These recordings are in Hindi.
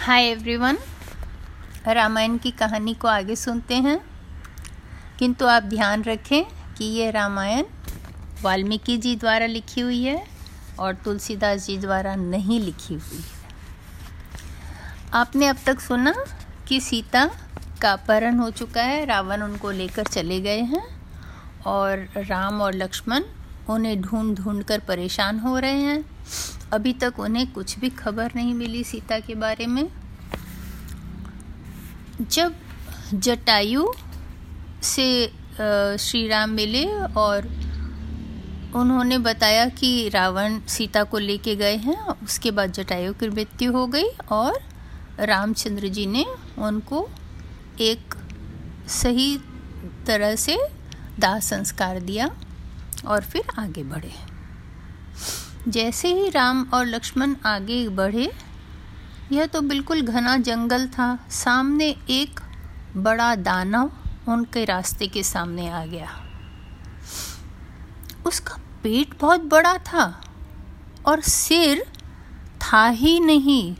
हाय एवरीवन रामायण की कहानी को आगे सुनते हैं। किंतु आप ध्यान रखें कि ये रामायण वाल्मीकि जी द्वारा लिखी हुई है और तुलसीदास जी द्वारा नहीं लिखी हुई है। आपने अब तक सुना कि सीता का अपहरण हो चुका है। रावण उनको लेकर चले गए हैं और राम और लक्ष्मण उन्हें ढूंढ ढूंढ कर परेशान हो रहे हैं। अभी तक उन्हें कुछ भी खबर नहीं मिली सीता के बारे में। जब जटायु से श्री राम मिले और उन्होंने बताया कि रावण सीता को लेके गए हैं, उसके बाद जटायु की मृत्यु हो गई और रामचंद्र जी ने उनको एक सही तरह से दाह संस्कार दिया और फिर आगे बढ़े। जैसे ही राम और लक्ष्मण आगे बढ़े, यह तो बिल्कुल घना जंगल था। सामने एक बड़ा दानव उनके रास्ते के सामने आ गया। उसका पेट बहुत बड़ा था और सिर था ही नहीं।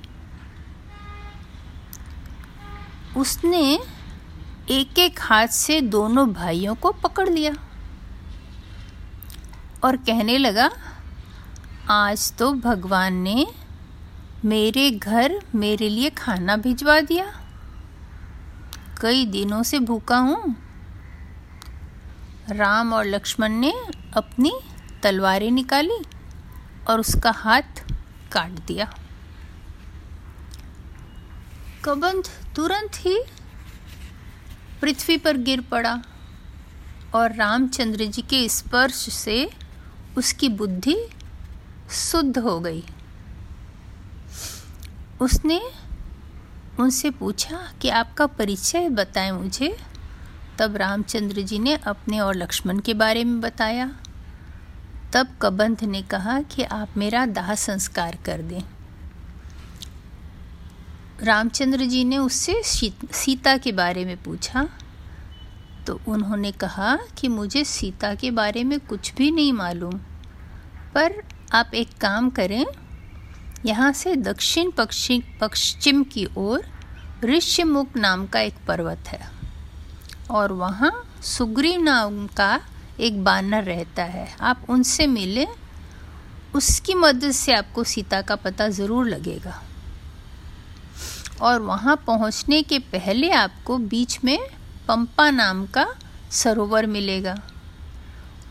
उसने एक एक हाथ से दोनों भाइयों को पकड़ लिया और कहने लगा आज तो भगवान ने मेरे घर मेरे लिए खाना भिजवा दिया। कई दिनों से भूखा हूँ। राम और लक्ष्मण ने अपनी तलवारें निकाली और उसका हाथ काट दिया। कबंध तुरंत ही पृथ्वी पर गिर पड़ा और रामचंद्र जी के स्पर्श से उसकी बुद्धि शुद्ध हो गई। उसने उनसे पूछा कि आपका परिचय बताएँ मुझे। तब रामचंद्र जी ने अपने और लक्ष्मण के बारे में बताया। तब कबंध ने कहा कि आप मेरा दाह संस्कार कर दें। रामचंद्र जी ने उससे सीता के बारे में पूछा। तो उन्होंने कहा कि मुझे सीता के बारे में कुछ भी नहीं मालूम, पर आप एक काम करें, यहाँ से दक्षिण पश्चिम पश्चिम की ओर ऋष्यमुख नाम का एक पर्वत है और वहाँ सुग्रीव नाम का एक बानर रहता है। आप उनसे मिले, उसकी मदद से आपको सीता का पता ज़रूर लगेगा। और वहाँ पहुँचने के पहले आपको बीच में पंपा नाम का सरोवर मिलेगा।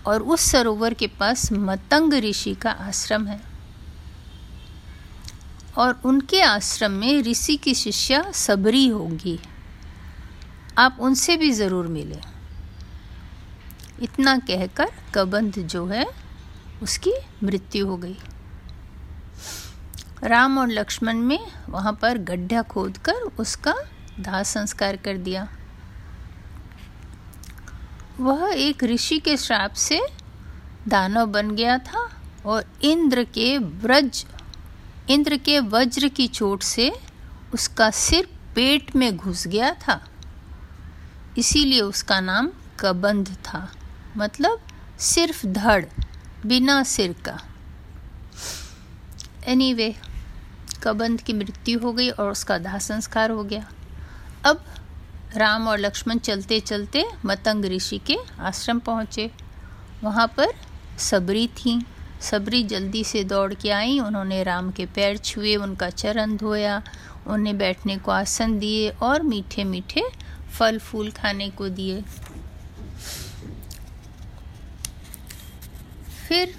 और उस सरोवर के पास मतंग ऋषि का आश्रम है। और उनके आश्रम में ऋषि की शिष्या सबरी होगी। आप उनसे भी ज़रूर मिले। इतना कहकर कबंध जो है, उसकी मृत्यु हो गई। राम और लक्ष्मण में वहाँ पर गड्ढा खोदकर उसका दाह संस्कार कर दिया। वह एक ऋषि के श्राप से दानव बन गया था और इंद्र के व्रज इंद्र के वज्र की चोट से उसका सिर पेट में घुस गया था। इसीलिए उसका नाम कबंध था मतलब सिर्फ़ धड़ बिना सिर का। एनीवे anyway, कबंध की मृत्यु हो गई और उसका दाह संस्कार हो गया। अब राम और लक्ष्मण चलते चलते मतंग ऋषि के आश्रम पहुँचे। वहाँ पर सबरी थी। सबरी जल्दी से दौड़ के आई। उन्होंने राम के पैर छुए, उनका चरण धोया, उन्हें बैठने को आसन दिए और मीठे मीठे फल फूल खाने को दिए। फिर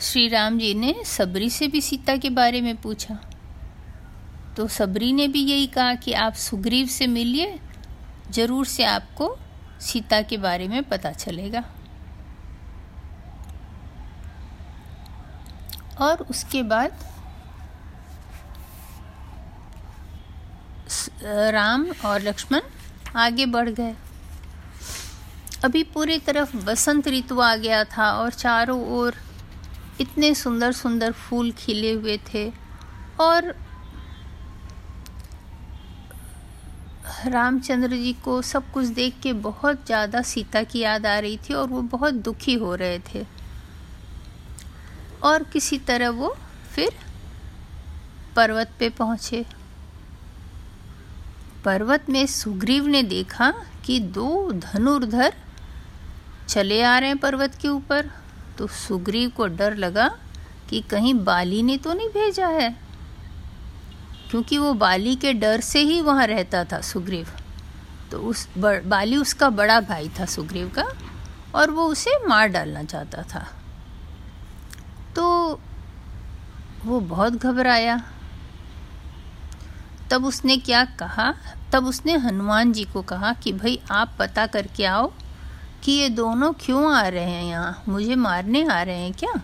श्री राम जी ने सबरी से भी सीता के बारे में पूछा। तो सबरी ने भी यही कहा कि आप सुग्रीव से मिलिए, ज़रूर से आपको सीता के बारे में पता चलेगा। और उसके बाद राम और लक्ष्मण आगे बढ़ गए। अभी पूरी तरफ़ बसंत ऋतु आ गया था और चारों ओर इतने सुंदर सुंदर फूल खिले हुए थे और रामचंद्र जी को सब कुछ देख के बहुत ज़्यादा सीता की याद आ रही थी और वो बहुत दुखी हो रहे थे। और किसी तरह वो फिर पर्वत पे पहुँचे। पर्वत में सुग्रीव ने देखा कि दो धनुर्धर चले आ रहे हैं पर्वत के ऊपर। तो सुग्रीव को डर लगा कि कहीं बाली ने तो नहीं भेजा है। क्योंकि वो बाली के डर से ही वहाँ रहता था सुग्रीव। तो उस बाली उसका बड़ा भाई था सुग्रीव का, और वो उसे मार डालना चाहता था। तो वो बहुत घबराया। तब उसने क्या कहा? तब उसने हनुमान जी को कहा कि, भाई, आप पता करके आओ कि ये दोनों क्यों आ रहे हैं यहाँ? मुझे मारने आ रहे हैं क्या?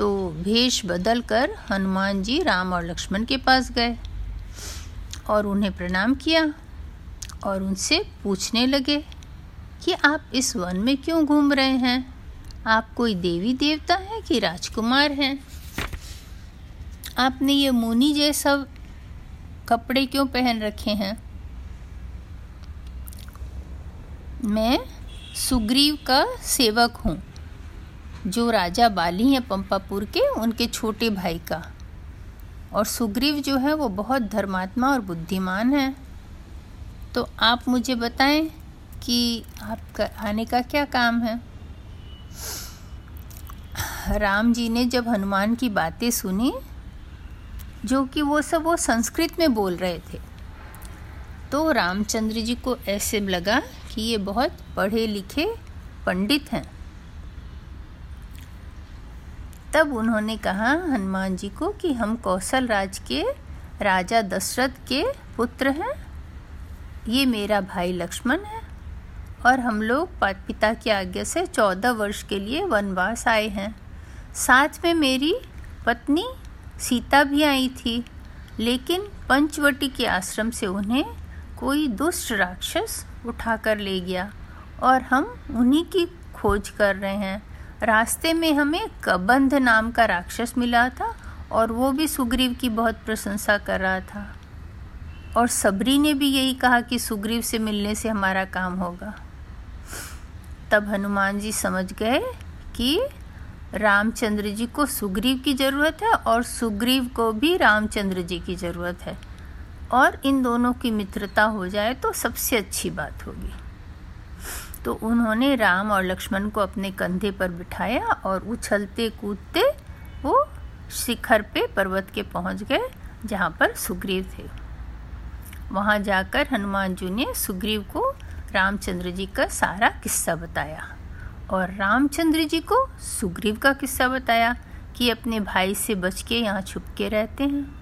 तो भेष बदल कर हनुमान जी राम और लक्ष्मण के पास गए और उन्हें प्रणाम किया और उनसे पूछने लगे कि आप इस वन में क्यों घूम रहे हैं? आप कोई देवी देवता हैं कि राजकुमार हैं? आपने ये मुनि जैसा कपड़े क्यों पहन रखे हैं? मैं सुग्रीव का सेवक हूँ। जो राजा बाली हैं पंपापुर के, उनके छोटे भाई का। और सुग्रीव जो है, वो बहुत धर्मात्मा और बुद्धिमान है। तो आप मुझे बताएँ कि आपका आने का क्या काम है? राम जी ने जब हनुमान की बातें सुनी, जो कि वो सब वो संस्कृत में बोल रहे थे तो रामचंद्र जी को ऐसे लगा कि ये बहुत पढ़े लिखे पंडित हैं। तब उन्होंने कहा, हनुमान जी को कि हम कौशल राज के राजा दशरथ के पुत्र हैं। ये मेरा भाई लक्ष्मण है और हम लोग पिता की आज्ञा से चौदह वर्ष के लिए वनवास आए हैं। साथ में मेरी पत्नी सीता भी आई थी, लेकिन पंचवटी के आश्रम से उन्हें कोई दुष्ट राक्षस उठा कर ले गया और हम उन्हीं की खोज कर रहे हैं। रास्ते में हमें कबंध नाम का राक्षस मिला था और वो भी सुग्रीव की बहुत प्रशंसा कर रहा था। और सबरी ने भी यही कहा कि सुग्रीव से मिलने से हमारा काम होगा। तब हनुमान जी समझ गए कि रामचंद्र जी को सुग्रीव की ज़रूरत है और सुग्रीव को भी रामचंद्र जी की ज़रूरत है। और इन दोनों की मित्रता हो जाए तो सबसे अच्छी बात होगी। तो उन्होंने राम और लक्ष्मण को अपने कंधे पर बिठाया और उछलते कूदते वो शिखर पे पर्वत के पहुँच गए, जहाँ पर सुग्रीव थे। वहाँ जाकर हनुमान जी ने सुग्रीव को रामचंद्र जी का सारा किस्सा बताया और रामचंद्र जी को सुग्रीव का किस्सा बताया कि अपने भाई से बच के यहाँ छुप के रहते हैं।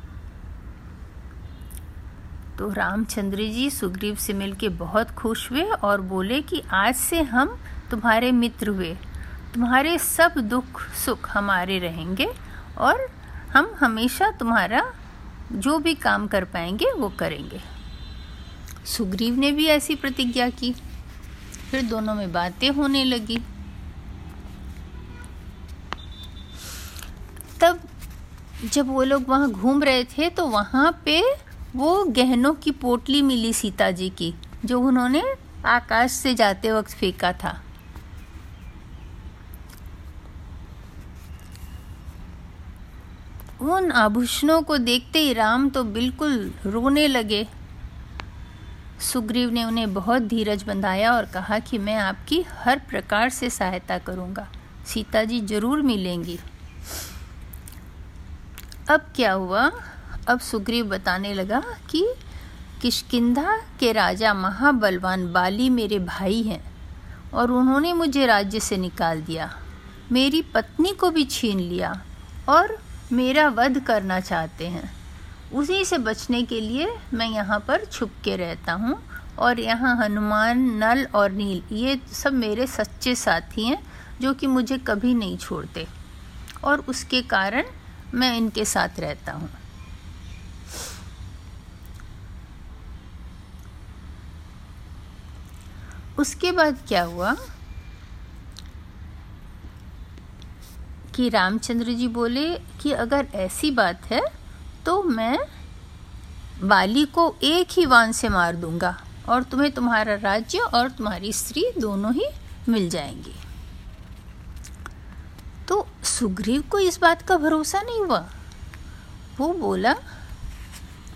तो रामचंद्र जी सुग्रीव से मिलके बहुत खुश हुए और बोले कि आज से हम तुम्हारे मित्र हुए। तुम्हारे सब दुख, सुख हमारे रहेंगे और हम हमेशा तुम्हारा जो भी काम कर पाएँगे, वो करेंगे। सुग्रीव ने भी ऐसी प्रतिज्ञा की। फिर दोनों में बातें होने लगी। तब जब वो लोग वहाँ घूम रहे थे तो वहाँ पे वो गहनों की पोटली मिली सीता जी की, जो उन्होंने आकाश से जाते वक्त फेंका था। उन आभूषणों को देखते ही राम तो बिल्कुल रोने लगे। सुग्रीव ने उन्हें बहुत धीरज बंधाया और कहा कि मैं आपकी हर प्रकार से सहायता करूँगा। सीता जी ज़रूर मिलेंगी। अब क्या हुआ? अब सुग्रीव बताने लगा कि किशकिंधा के राजा महाबलवान बाली मेरे भाई हैं और उन्होंने मुझे राज्य से निकाल दिया। मेरी पत्नी को भी छीन लिया और मेरा वध करना चाहते हैं। उसी से बचने के लिए मैं यहाँ पर छुप के रहता हूँ और यहाँ हनुमान, नल और नील, ये सब मेरे सच्चे साथी हैं जो कि मुझे कभी नहीं छोड़ते और उसके कारण मैं इनके साथ रहता हूँ। उसके बाद क्या हुआ कि रामचंद्र जी बोले कि अगर ऐसी बात है तो मैं बाली को एक ही वान से मार दूँगा और तुम्हें तुम्हारा राज्य और तुम्हारी स्त्री दोनों ही मिल जाएँगी। तो सुग्रीव को इस बात का भरोसा नहीं हुआ। वो बोला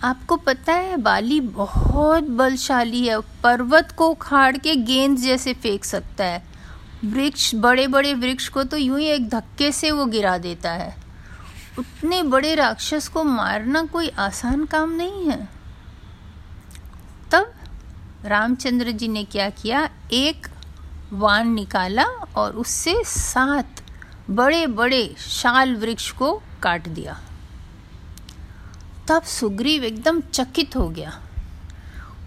आपको पता है, बाली बहुत बलशाली है। पर्वत को उखाड़ के गेंद जैसे फेंक सकता है। वृक्ष बड़े बड़े वृक्ष को तो यूँ ही एक धक्के से वो गिरा देता है। उतने बड़े राक्षस को मारना कोई आसान काम नहीं है। तब रामचंद्र जी ने क्या किया? एक वान निकाला और उससे सात बड़े बड़े शाल वृक्ष को काट दिया। तब सुग्रीव एकदम चकित हो गया।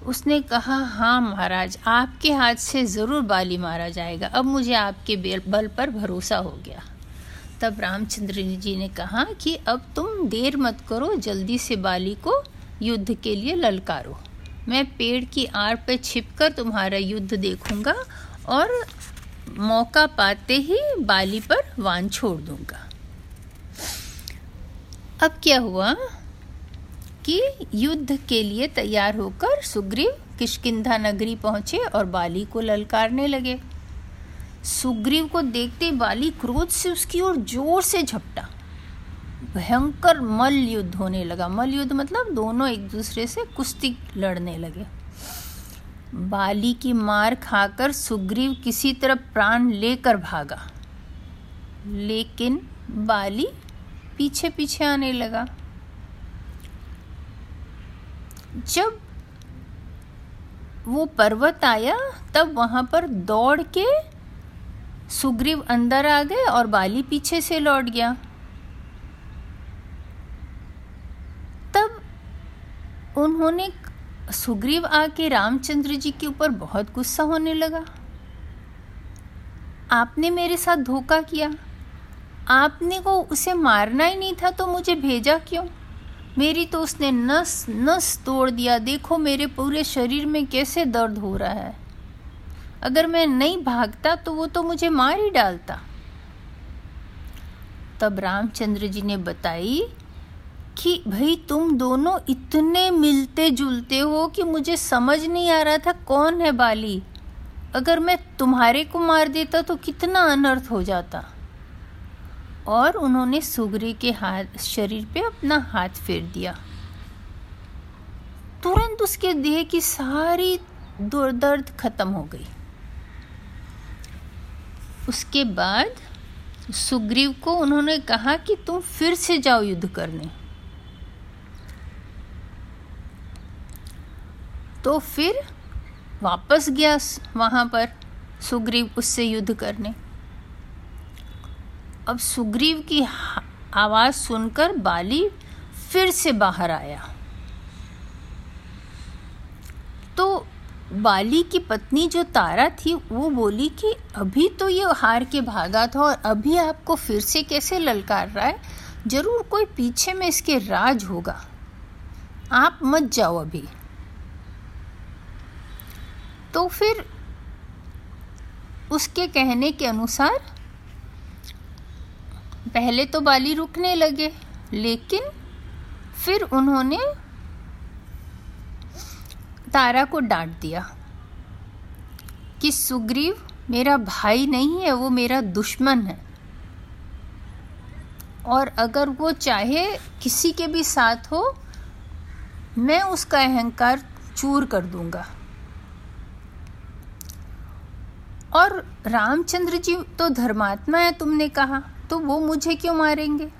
उसने कहा हाँ महाराज, आपके हाथ से ज़रूर बाली मारा जाएगा। अब मुझे आपके बल पर भरोसा हो गया। तब रामचंद्र जी ने कहा कि अब तुम देर मत करो, जल्दी से बाली को युद्ध के लिए ललकारो। मैं पेड़ की आड़ पे छिपकर तुम्हारा युद्ध देखूँगा और मौका पाते ही बाली पर वान छोड़ दूँगा। अब क्या हुआ? कि युद्ध के लिए तैयार होकर सुग्रीव किशकिंधा नगरी पहुँचे और बाली को ललकारने लगे। सुग्रीव को देखते बाली क्रोध से उसकी ओर ज़ोर से झपटा। भयंकर मल युद्ध होने लगा। मल युद्ध मतलब दोनों एक दूसरे से कुश्ती लड़ने लगे। बाली की मार खाकर सुग्रीव किसी तरह प्राण लेकर भागा। लेकिन बाली पीछे पीछे आने लगा। जब वो पर्वत आया, तब वहाँ पर दौड़ के सुग्रीव अंदर आ गए और बाली पीछे से लौट गया। तब उन्होंने सुग्रीव आके रामचंद्र जी के ऊपर बहुत गुस्सा होने लगा। आपने मेरे साथ धोखा किया। आपने को उसे मारना ही नहीं था तो मुझे भेजा क्यों? मेरी तो उसने नस नस तोड़ दिया। देखो मेरे पूरे शरीर में कैसे दर्द हो रहा है। अगर मैं नहीं भागता तो वो तो मुझे मार ही डालता। तब रामचंद्र जी ने बताई कि भाई, तुम दोनों इतने मिलते जुलते हो कि मुझे समझ नहीं आ रहा था कौन है बाली। अगर मैं तुम्हारे को मार देता तो कितना अनर्थ हो जाता। और उन्होंने सुगरी के हाथ, शरीर पे अपना हाथ फेर दिया। तुरंत उसके देह की सारी दर्द खत्म हो गई। उसके बाद सुग्रीव को उन्होंने कहा कि तुम फिर से जाओ युद्ध करने। तो फिर वापस गया वहाँ पर सुग्रीव उससे युद्ध करने। अब सुग्रीव की आवाज़ सुनकर बाली फिर से बाहर आया। तो बाली की पत्नी जो तारा थी, वो बोली कि अभी तो ये हार के भागा था और अभी आपको फिर से कैसे ललकार रहा है? ज़रूर कोई पीछे में इसके राज होगा। आप मत जाओ अभी। तो फिर उसके कहने के अनुसार पहले तो बाली रुकने लगे, लेकिन फिर उन्होंने तारा को डांट दिया कि सुग्रीव मेरा भाई नहीं है, वो मेरा दुश्मन है। और अगर वो चाहे किसी के भी साथ हो, मैं उसका अहंकार चूर कर दूँगा। और रामचंद्र जी तो धर्मात्मा है, तुमने कहा। तो वो मुझे क्यों मारेंगे?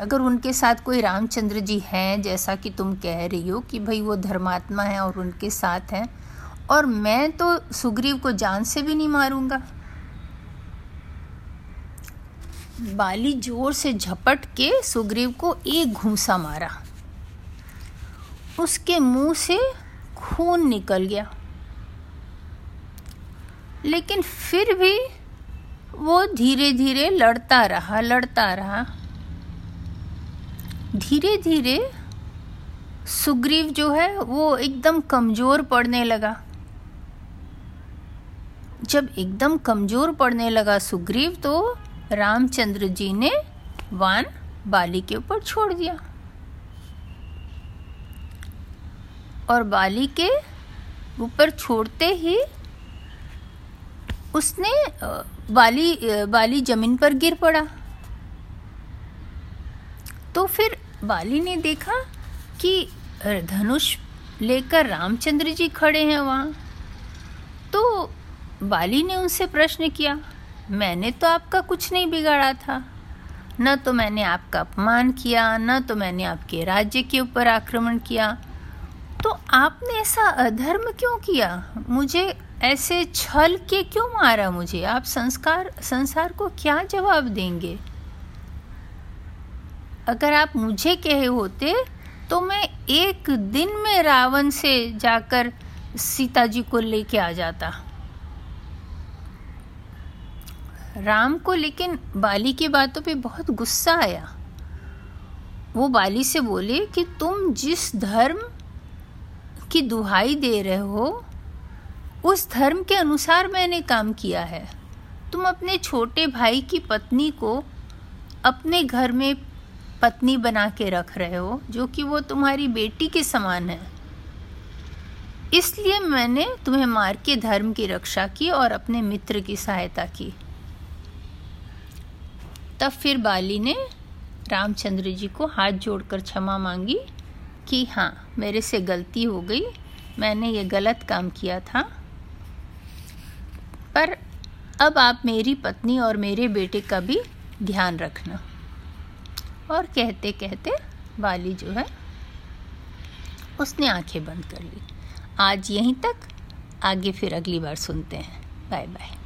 अगर उनके साथ कोई रामचंद्र जी हैं, जैसा कि तुम कह रही हो कि भाई वो धर्मात्मा है और उनके साथ हैं, और मैं तो सुग्रीव को जान से भी नहीं मारूँगा। बाली ज़ोर से झपट के सुग्रीव को एक घूसा मारा। उसके मुँह से खून निकल गया। लेकिन फिर भी वो धीरे धीरे लड़ता रहा लड़ता रहा। धीरे धीरे सुग्रीव जो है, वो एकदम कमज़ोर पड़ने लगा। जब एकदम कमज़ोर पड़ने लगा सुग्रीव तो रामचंद्र जी ने वान बाली के ऊपर छोड़ दिया। और बाली के ऊपर छोड़ते ही उसने बाली बाली ज़मीन पर गिर पड़ा। तो फिर बाली ने देखा कि धनुष लेकर रामचंद्र जी खड़े हैं वहाँ। तो बाली ने उनसे प्रश्न किया, मैंने तो आपका कुछ नहीं बिगाड़ा था। न तो मैंने आपका अपमान किया, न तो मैंने आपके राज्य के ऊपर आक्रमण किया। तो आपने ऐसा अधर्म क्यों किया? मुझे ऐसे छल के क्यों मारा मुझे? आप संस्कार, संसार को क्या जवाब देंगे? अगर आप मुझे कहे होते तो मैं एक दिन में रावण से जाकर सीता जी को लेके आ जाता। राम को लेकिन बाली की बातों पे बहुत गुस्सा आया। वो बाली से बोले कि तुम जिस धर्म की दुहाई दे रहे हो उस धर्म के अनुसार मैंने काम किया है। तुम अपने छोटे भाई की पत्नी को अपने घर में पत्नी बना के रख रहे हो, जो कि वो तुम्हारी बेटी के समान है। इसलिए मैंने तुम्हें मार के धर्म की रक्षा की और अपने मित्र की सहायता की। तब फिर बाली ने रामचंद्र जी को हाथ जोड़कर क्षमा मांगी कि हाँ मेरे से गलती हो गई, मैंने ये गलत काम किया था। पर अब आप मेरी पत्नी और मेरे बेटे का भी ध्यान रखना। और कहते कहते वाली जो है, उसने आँखें बंद कर ली। आज यहीं तक। आगे फिर अगली बार सुनते हैं। Bye bye